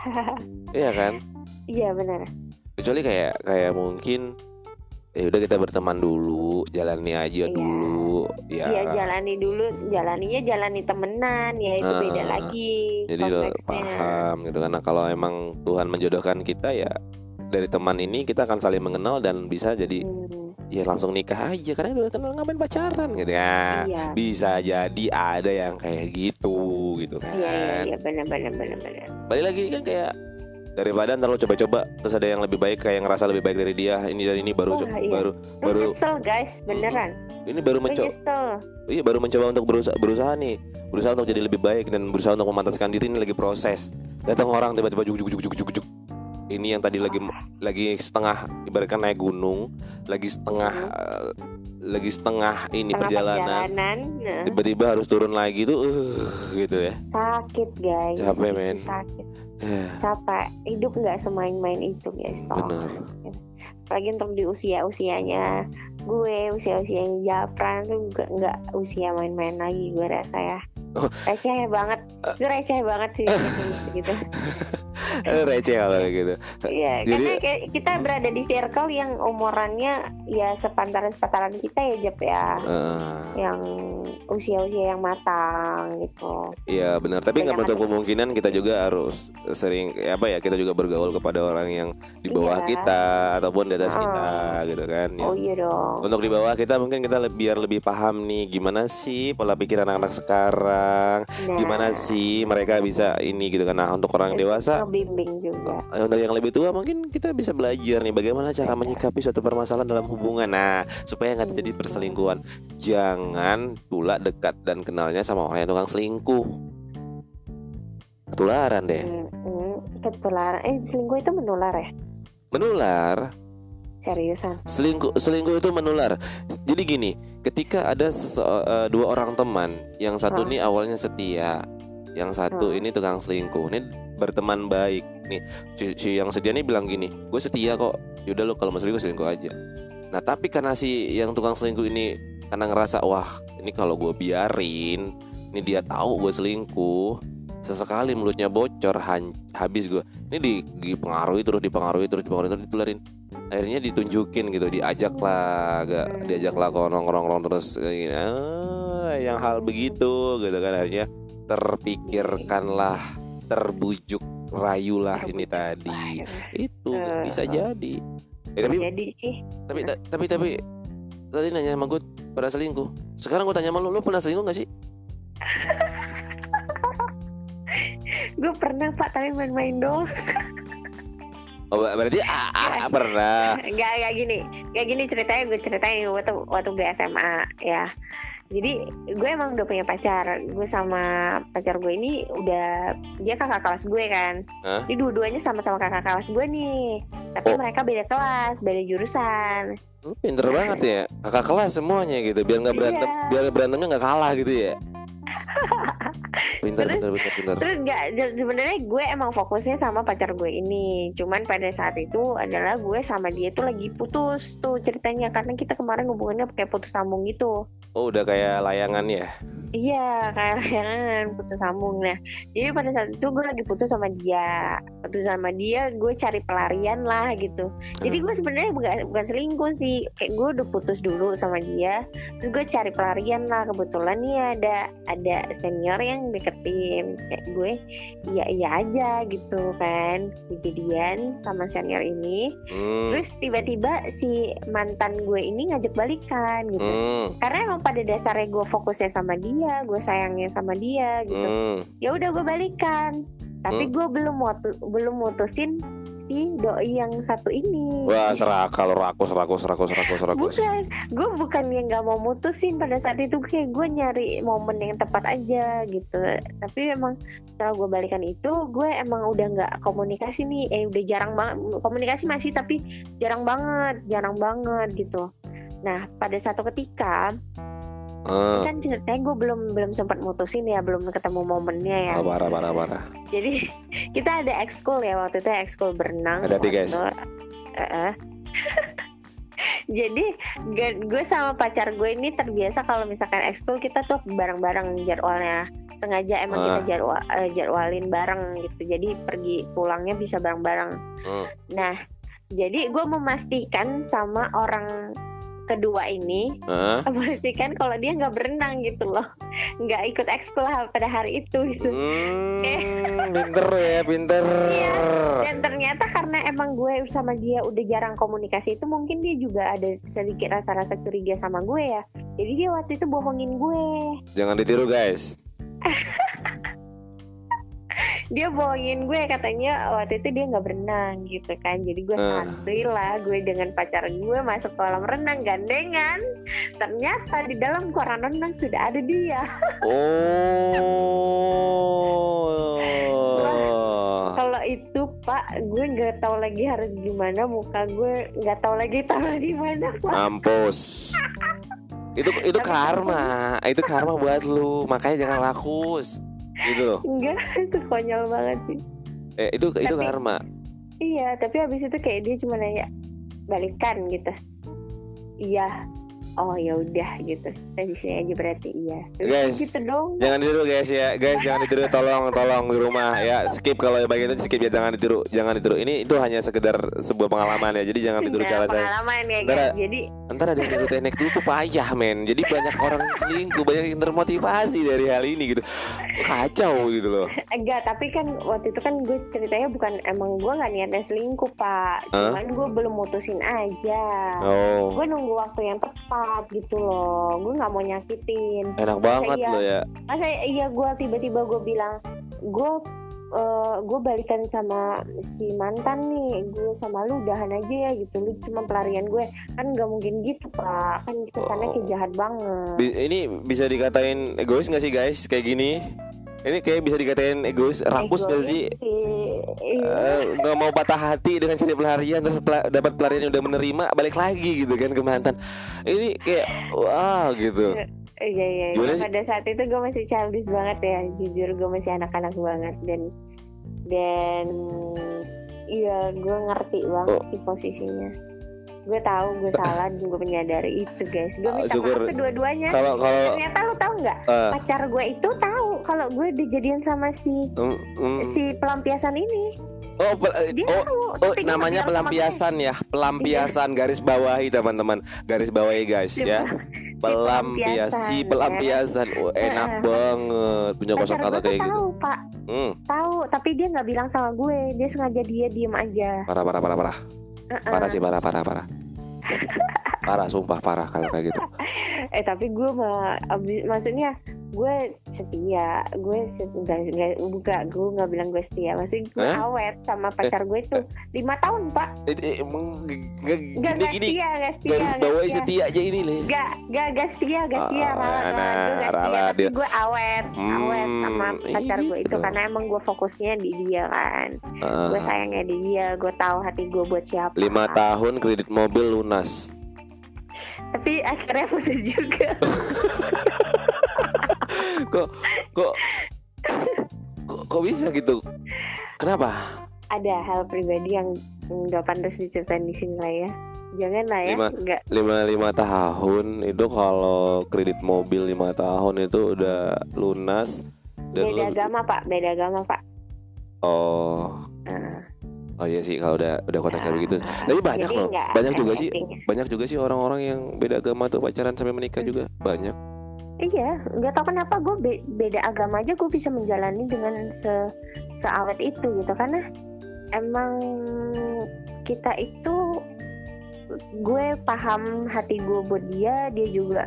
Iya kan? iya benar Kecuali kayak kayak mungkin ya udah kita berteman dulu, jalani aja Iya. dulu. Ya. Iya jalani dulu jalaninya jalani temenan ya itu beda Ah, lagi Jadi lo paham gitu kan. Nah, kalau emang Tuhan menjodohkan kita ya dari teman ini kita akan saling mengenal dan bisa jadi Hmm, ya langsung nikah aja karena udah kenal ngapain pacaran gitu ya. iya Bisa jadi ada yang kayak gitu gitu kan. iya iya iya benar benar benar benar Balik lagi kan kayak daripada ntar lo coba-coba terus ada yang lebih baik kayak ngerasa lebih baik dari dia ini dan ini baru co- iya. baru Lu baru nyesel guys beneran. Ini baru mencoba iya baru mencoba untuk berusaha berusaha nih. Berusaha untuk jadi lebih baik dan berusaha untuk memantaskan diri ini lagi proses. Datang orang tiba-tiba juk juk juk juk juk juk. Ini yang tadi lagi lagi setengah ibaratkan naik gunung lagi setengah eh, lagi setengah ini tengah perjalanan perjalanan nah, tiba-tiba harus turun lagi tuh uh, gitu ya. Sakit guys. Capek, men. sakit Eh, capek. Hidup nggak semain-main itu guys bener apalagi untuk di usia usianya gue usia usianya Japran tuh nggak nggak usia main-main lagi gue rasa ya. Oh. receh banget. Gue receh banget sih gitu. Eh, receh kalau kayak gitu Iya, Jadi- karena kayak kita berada di circle yang umurannya ya sepantaran sepantaran kita ya Jep ya, Eh, yang usia-usia yang matang gitu. Iya benar, tapi nggak menutup kemungkinan kita juga harus sering ya apa ya kita juga bergaul kepada orang yang di bawah Iya. kita ataupun di atas Ah. kita gitu kan. Ya. Oh iya dong. Untuk di bawah kita mungkin kita le- biar lebih paham nih gimana sih pola pikir anak-anak sekarang, Nah, gimana sih mereka bisa ini gitu kan. Nah untuk orang dewasa, ngebimbing juga. eh, untuk yang lebih tua mungkin kita bisa belajar nih bagaimana cara menyikapi suatu permasalahan dalam hubungan. Nah supaya nggak terjadi perselingkuhan, jangan pula dekat dan kenalnya sama orang yang tukang selingkuh. Ketularan deh. Hmm, hmm, ketularan. Eh selingkuh itu menular ya? Menular. Seriusan? Selingkuh selingkuh itu menular. Jadi gini, ketika ada eh, dua orang teman, yang satu Hah? nih awalnya setia, yang satu Hah? ini tukang selingkuh. Ini berteman baik nih. Si, si yang setia nih bilang gini, gue setia kok. Yaudah lo kalau mau selingkuh selingkuh aja. Nah tapi karena si yang tukang selingkuh ini karena ngerasa wah ini kalau gue biarin, ini dia tahu gue selingkuh. Sesekali mulutnya bocor, han- habis gue. Ini di, dipengaruhi terus, dipengaruhi terus, dipengaruhi terus, ditularin akhirnya ditunjukin gitu diajak lah Hmm. diajak lah ke nongkrong terus kayak gini ah, yang hal begitu gitu kan akhirnya terpikirkanlah terbujuk rayulah ini tadi. itu Eh, bisa jadi. Eh, tapi Jadi sih. tapi ta- tapi tapi tadi nanya sama gue pernah selingkuh? Sekarang gue tanya sama lu lu pernah selingkuh gak sih? Gue pernah pak tapi main-main doang. oh ber- berarti ah, ah, ah, pernah. Gak, gak gini, gak gini ceritanya gue ceritain waktu waktu gue SMA ya. Jadi gue emang udah punya pacar. Gue sama pacar gue ini udah dia kakak kelas gue kan. Hah? Jadi dua-duanya sama-sama kakak kelas gue nih. Tapi Oh. mereka beda kelas, beda jurusan. lu pinter banget ya kakak kelas semuanya gitu biar nggak berantem Iya. biar berantemnya nggak kalah gitu ya pinter Terus- pinter pinter Terus je- sebenarnya gue emang fokusnya sama pacar gue ini. Cuman pada saat itu adalah gue sama dia tuh lagi putus tuh ceritanya karena kita kemarin hubungannya kayak putus sambung gitu. Oh udah kayak layangan ya Iya, kayak layangan putus sambung. Nah, jadi pada saat itu gue lagi putus sama dia, putus sama dia, gue cari pelarian lah gitu. Jadi gue sebenarnya bukan bukan selingkuh sih, kayak gue udah putus dulu sama dia, terus gue cari pelarian lah. Kebetulan nih ada ada senior yang deketin, kayak gue iya iya aja gitu kan, kejadian sama senior ini. hmm. Terus tiba-tiba si mantan gue ini ngajak balikan gitu Hmm. karena emang pada dasarnya gue fokusnya sama dia gue sayangnya sama dia gitu Hmm. ya udah gue balikan tapi gue belum mutu- belum mutusin si doi yang satu ini. Wah serakal rakus rakus rakus rakus rakus. Bukan gue bukan yang nggak mau mutusin pada saat itu. Kayak gue nyari momen yang tepat aja gitu. Tapi emang setelah gue balikan itu gue emang udah nggak komunikasi nih. Eh udah jarang banget komunikasi masih tapi jarang banget jarang banget gitu. Nah pada satu ketika Ah, kan ceritanya gue belum belum sempat mutusin ya belum ketemu momennya ya ah, parah parah parah jadi kita ada ekskul ya waktu itu ekskul berenang Hati-hati, waktu guys. itu. Eh-eh. jadi gue- sama pacar gue ini terbiasa kalau misalkan ekskul kita tuh bareng-bareng jadwalnya sengaja emang Ah. kita jadwal, eh, jadwalin bareng gitu jadi pergi pulangnya bisa bareng-bareng Hmm. nah jadi gue memastikan sama orang kedua ini Hah? memastikan kalau dia nggak berenang gitu loh nggak ikut ekskul pada hari itu gitu Hmm, pinter ya, pinter. Iya. dan ternyata karena emang gue sama dia udah jarang komunikasi itu mungkin dia juga ada sedikit rasa-rasa curiga sama gue ya jadi dia waktu itu bohongin gue Jangan ditiru guys. dia bohongin gue katanya waktu itu dia nggak berenang gitu kan jadi gue santuy lah gue dengan pacar gue masuk kolam renang gandengan ternyata di dalam kolam renang sudah ada dia Oh. kalau itu pak gue nggak tahu lagi harus gimana muka gue nggak tahu lagi taruh di mana pak Mampus. Itu itu karma. Itu karma buat lu. Makanya jangan rakus. Gitu loh. enggak itu konyol banget sih Eh, itu itu Tapi- karma. iya tapi habis itu kayak dia cuma nanya balikan gitu iya oh ya udah gitu. Saya di sini aja berarti iya. Guys, gitu dong. Jangan ditiru guys ya, guys jangan ditiru tolong tolong di rumah ya. Skip kalau yang bagian itu skip ya. Jangan ditiru jangan ditiru. Ini itu hanya sekedar sebuah pengalaman ya. Jadi jangan ditiru cara saya. pengalaman ya Ntar- guys. Jadi ntar ada yang teknik dulu tuh payah men. Jadi banyak orang selingkuh banyak yang termotivasi dari hal ini gitu. Kacau gitu loh. Enggak tapi kan waktu itu kan gue ceritanya bukan emang gue nggak niatnya selingkuh pak. Cuman gue belum mutusin aja. Oh. Gue nunggu waktu yang tepat gitu loh. Gue nggak mau nyakitin. Enak banget iya. loh ya. Masa iya gue tiba-tiba gue bilang gue eh, gue balikan sama si mantan nih. Gue sama lu udahan aja ya gitu. Lu cuma pelarian gue. Kan nggak mungkin gitu pak. Kan kesannya kayak jahat banget. Bi- ini bisa dikatain egois nggak sih guys? Kayak gini ini kayak bisa dikatain egois rakus nggak sih Iya. Eh, nggak mau patah hati dengan cari pelarian terus pela- dapat pelarian yang udah menerima balik lagi gitu kan ke mantan ini kayak wah gitu Iya iya. Iya. sih? Pada saat itu gue masih childish banget ya. Jujur gue masih anak-anak banget dan dan iya gue ngerti banget Oh. sih posisinya. Gue tahu gue salah dan gue menyadari itu guys. Gue Ah, minta syukur. maaf kedua-duanya. kalau kalau Ternyata lo tahu nggak? eh, Pacar gue itu tahu kalau gue dijadian sama si mm, mm, si pelampiasan ini. oh pel- eh, Dia oh tahu. Oh, namanya pelampiasan ya, pelampiasan garis bawahi teman-teman, garis bawahi guys ya, pelampias, si pelampiasan, oh, enak banget punya gue tuh kayak gitu. tahu pak, Hmm, tahu. Tapi dia nggak bilang sama gue. Dia sengaja dia diem aja. parah parah parah parah, Parah sih parah parah parah, parah sumpah parah kalau kayak gitu. eh tapi gue mah abis, maksudnya gue setia gue set, enggak, enggak, enggak gue nggak bilang gue setia maksudnya gue Hah? awet sama pacar gue itu lima tahun pak Eh, eh, emang gini enggak gini setia, enggak setia, garis bawahi setia. aja ini leh. Enggak, enggak, enggak setia, enggak setia, Ah, ralat, nah, gue setia, ralat tapi dia. gue awet, awet Hmm, sama pacar gue itu karena emang gue fokusnya di dia kan, Ah, gue sayangnya di dia, gue tahu hati gue buat siapa. lima tahun kredit mobil lunas. Tapi akhirnya putus juga. kok kok kok, kok bisa gitu? Kenapa? Ada hal pribadi yang nggak pantas diceritain di sini lah ya. Jangan lah ya, Lima- lima lima tahun itu kalau kredit mobil lima tahun itu udah lunas dan Beda lu- agama pak, beda agama pak. oh. Nah, oh iya sih kalau udah udah konteksnya nah, begitu tapi banyak loh banyak juga sih banyak juga sih orang-orang yang beda agama tuh pacaran sampai menikah juga. Banyak Iya, nggak tahu kenapa gue be- beda agama aja gue bisa menjalani dengan se seawet itu gitu karena emang kita itu gue paham hati gue buat dia, dia juga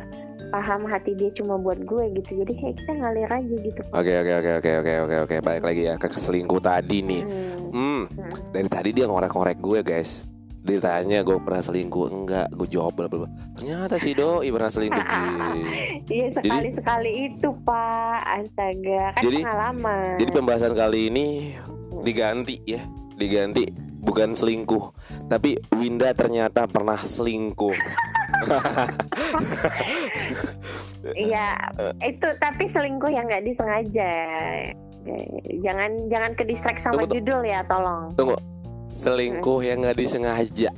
paham hati dia cuma buat gue gitu. Jadi kayak kita ngalir aja gitu. oke oke oke oke oke oke oke balik lagi ya ke keselingkuh tadi nih Hmm. hmm dari tadi dia ngorek-ngorek gue guys ditanya gue pernah selingkuh enggak gue jawab bla bla ternyata si doi pernah selingkuh. Iya sekali sekali itu pak, astaga kan Jadi- pengalaman. Jadi pembahasan kali ini diganti ya, diganti bukan selingkuh, tapi Winda ternyata pernah selingkuh. Iya, itu tapi selingkuh yang nggak disengaja. Jangan jangan ke distract sama Tunggu, tunggu. judul ya, tolong. Selingkuh yang nggak disengaja.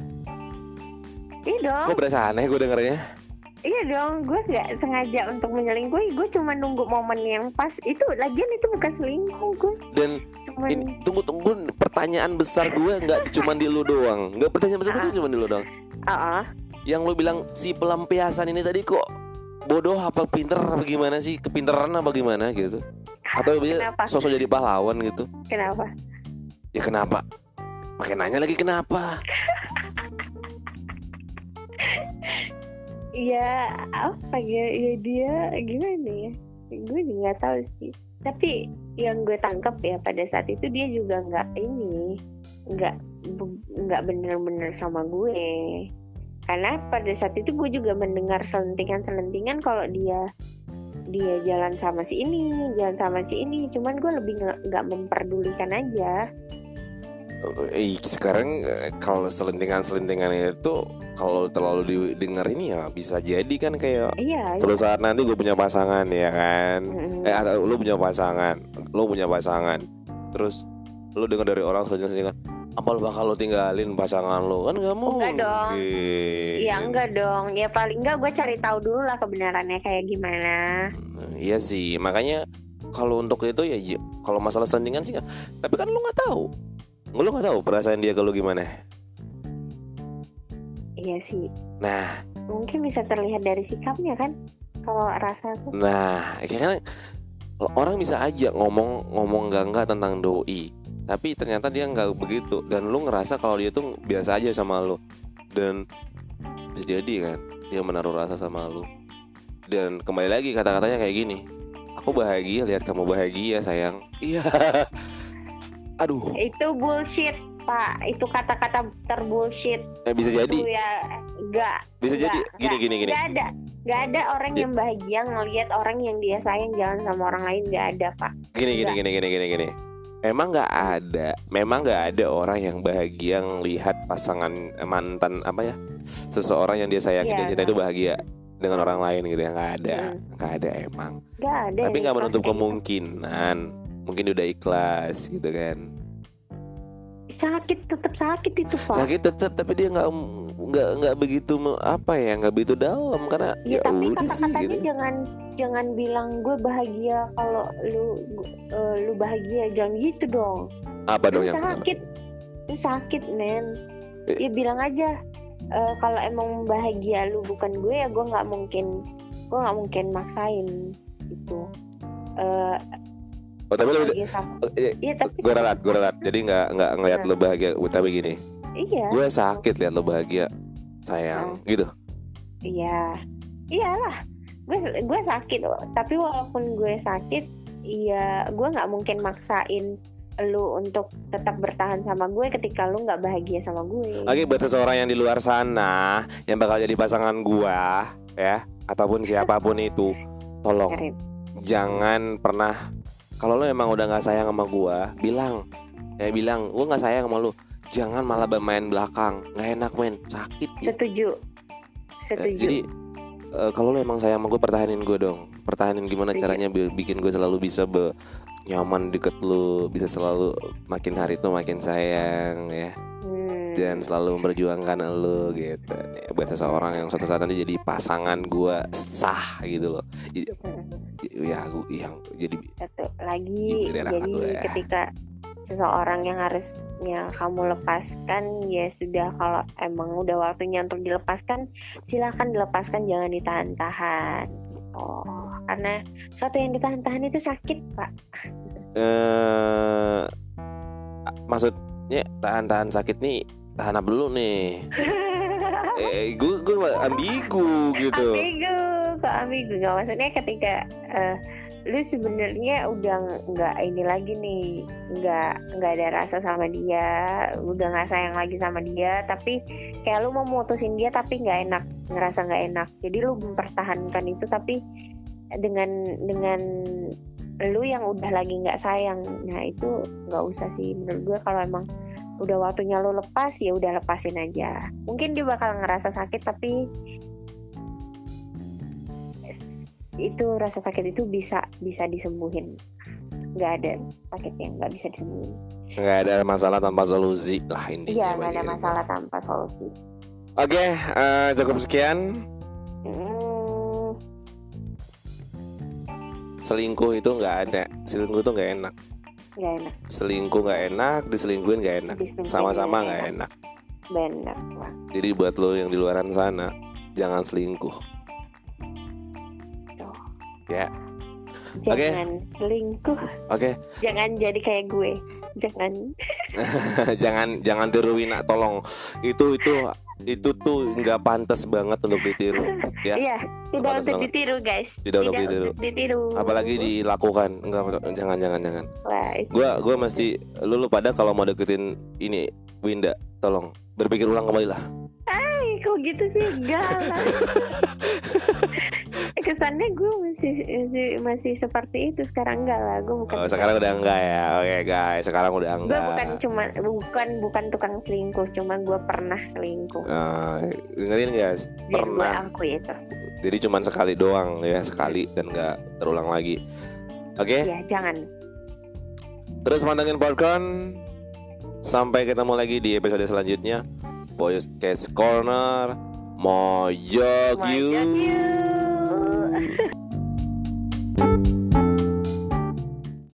Iya dong, Kok berasa aneh gue dengernya? iya dong gue nggak sengaja untuk menyelingkuhi gue cuma nunggu momen yang pas. Itu lagian itu bukan selingkuh gue Dan cuman ini tunggu tunggu pertanyaan besar gue nggak cuma di lu doang. Nggak pertanyaan besar gue cuma di lu doang. oh, Yang lu bilang si pelampiasan ini tadi kok bodoh apa pinter apa gimana sih? Kepinteran apa gimana gitu? Atau bisa sosok jadi pahlawan gitu? Kenapa? Ya kenapa pakai nanya lagi kenapa? Ya apa ya, ya dia gimana ya? Gue juga nggak tahu sih. Tapi yang gue tangkap ya pada saat itu dia juga nggak ini nggak nggak bener-bener sama gue. Karena pada saat itu gue juga mendengar selentingan-selentingan kalau dia dia jalan sama si ini jalan sama si ini. Cuman gue lebih nggak memperdulikan aja Eh, sekarang eh, kalau selentingan-selentingan itu kalau terlalu didengar ini ya bisa jadi kan kayak iya suatu saat nanti gue punya pasangan ya kan? Mm-mm. eh atau lu punya pasangan lu punya pasangan. Terus lu dengar dari orang selentingan apa lu bakal lu tinggalin pasangan lu? Kan nggak mungkin dong. Iya enggak dong. Ya paling enggak gue cari tahu dulu lah kebenarannya kayak gimana. Iya sih. Makanya kalau untuk itu ya ya, kalau masalah selentingan sih tapi kan lu nggak tahu lu nggak tahu perasaan dia ke lu gimana? Iya sih. Nah. Mungkin bisa terlihat dari sikapnya kan? Kalau rasa tuh. Nah, kayaknya orang bisa aja ngomong ngomong enggak enggak tentang doi, tapi ternyata dia nggak begitu. Dan lu ngerasa kalau dia tuh biasa aja sama lu. Dan bisa jadi kan dia menaruh rasa sama lu. Dan kembali lagi kata-katanya kayak gini, aku bahagia lihat kamu bahagia sayang. Iya. Aduh, itu bullshit pak itu kata-kata terbullshit eh, bisa jadi, itu ya enggak bisa enggak, jadi gini enggak. gini gini. enggak ada enggak ada orang Ya. yang bahagia ngelihat orang yang dia sayang jalan sama orang lain enggak ada pak Gini gini gini gini gini gini. Memang nggak ada, memang nggak ada orang yang bahagia ngelihat pasangan mantan apa ya, seseorang yang dia sayangi Iya, dan cinta itu bahagia dengan orang lain gitu ya nggak ada, nggak ada emang. enggak ada Tapi nggak menutup gitu. kemungkinan, mungkin udah ikhlas gitu kan. sakit tetap sakit itu pak Sakit tetap, tapi dia nggak nggak nggak begitu apa ya, nggak begitu dalam karena Ya, ya, tapi udah sih kata-katanya gitu. jangan jangan bilang gue bahagia kalau lu eh, lu bahagia jangan gitu dong. Apa dong Lu yang sakit, lu sakit men. Eh. Ya bilang aja eh, kalau emang bahagia lu bukan gue ya gue nggak mungkin gue nggak mungkin maksain itu. Eh Oh tapi lu, bahagia sama. eh, Iya tapi gue ralat, gue ralat. Jadi nggak nggak ngeliat Nah. lo bahagia, tapi gini, Iya, gue sakit lihat lo bahagia, sayang, Nah. gitu. iya, iyalah. Gue gue sakit, tapi walaupun gue sakit, iya gue nggak mungkin maksain lu untuk tetap bertahan sama gue ketika lu nggak bahagia sama gue. Oke buat seseorang yang di luar sana yang bakal jadi pasangan gua ya ataupun siapa pun itu tolong Karin. jangan pernah kalau lo emang udah nggak sayang sama gua bilang ya bilang gua nggak sayang sama lu jangan malah bermain belakang nggak enak men sakit ya. Setuju, Eh, setuju. jadi eh, kalau lo emang sayang sama gue pertahanin gue dong pertahanin gimana Setuju. caranya bi- bikin gue selalu bisa be nyaman deket lu bisa selalu makin hari tuh makin sayang ya Hmm. Dan selalu memperjuangkan lo gitu. Ya, buat seseorang yang suatu saat nanti jadi pasangan gua sah gitu loh. Jadi- ya aku yang jadi satu lagi jadi gue ya. ketika seseorang yang harusnya kamu lepaskan ya sudah kalau emang udah waktunya untuk dilepaskan silahkan dilepaskan jangan ditahan-tahan. Oh karena sesuatu yang ditahan-tahan itu sakit pak. Eh maksudnya tahan-tahan sakit nih tahan apa dulu nih? Eh gue gue ambigu gitu. Ambigu kok ambigu? Nggak maksudnya ketika eh, lu sebenarnya udah nggak ini lagi nih nggak nggak ada rasa sama dia udah nggak sayang lagi sama dia tapi kayak lu mau mutusin dia tapi nggak enak ngerasa nggak enak. Jadi lu mempertahankan itu tapi dengan dengan lu yang udah lagi nggak sayang. Nah itu nggak usah sih menurut gue kalau emang udah waktunya lo lepas ya udah lepasin aja. Mungkin dia bakal ngerasa sakit tapi itu rasa sakit itu bisa bisa disembuhin. Nggak ada sakit yang nggak bisa disembuhin. Nggak ada masalah tanpa solusi lah ini iya nggak ada masalah tanpa solusi. Oke uh, cukup sekian. Hmm. Selingkuh itu nggak ada. Selingkuh itu nggak enak nggak enak. Selingkuh nggak enak diselingkuhin nggak enak. Sama-sama nggak nggak enak. benar Pak. jadi buat lo yang di luaran sana jangan selingkuh. Tuh. ya. Jangan selingkuh. Oke. Jangan jadi kayak gue. Jangan. Jangan jangan tiru Wina tolong. Itu itu itu tuh nggak pantas banget untuk ditiru ya. Iya tidak untuk banget. ditiru guys. Tidak untuk ditiru. ditiru. Apalagi dilakukan. Enggak jangan jangan jangan. Gua gua mesti lu lu pada kalau mau deketin ini Winda. Tolong berpikir ulang kembali lah. Ih, kok gitu sih? Enggak lah kesannya gue masih, masih masih seperti itu. Sekarang enggak lah gue bukan oh, sekarang udah enggak ya? Oke guys sekarang udah gue enggak. bukan cuma bukan bukan tukang selingkuh cuma gue pernah selingkuh. Nah, dengerin guys gue pernah. akui itu. Jadi cuman sekali doang ya sekali dan nggak terulang lagi. Oke? Ya jangan. Terus mantengin popcorn. Sampai ketemu lagi di episode selanjutnya. Boys Case Corner. Mojok you. you. Ooh.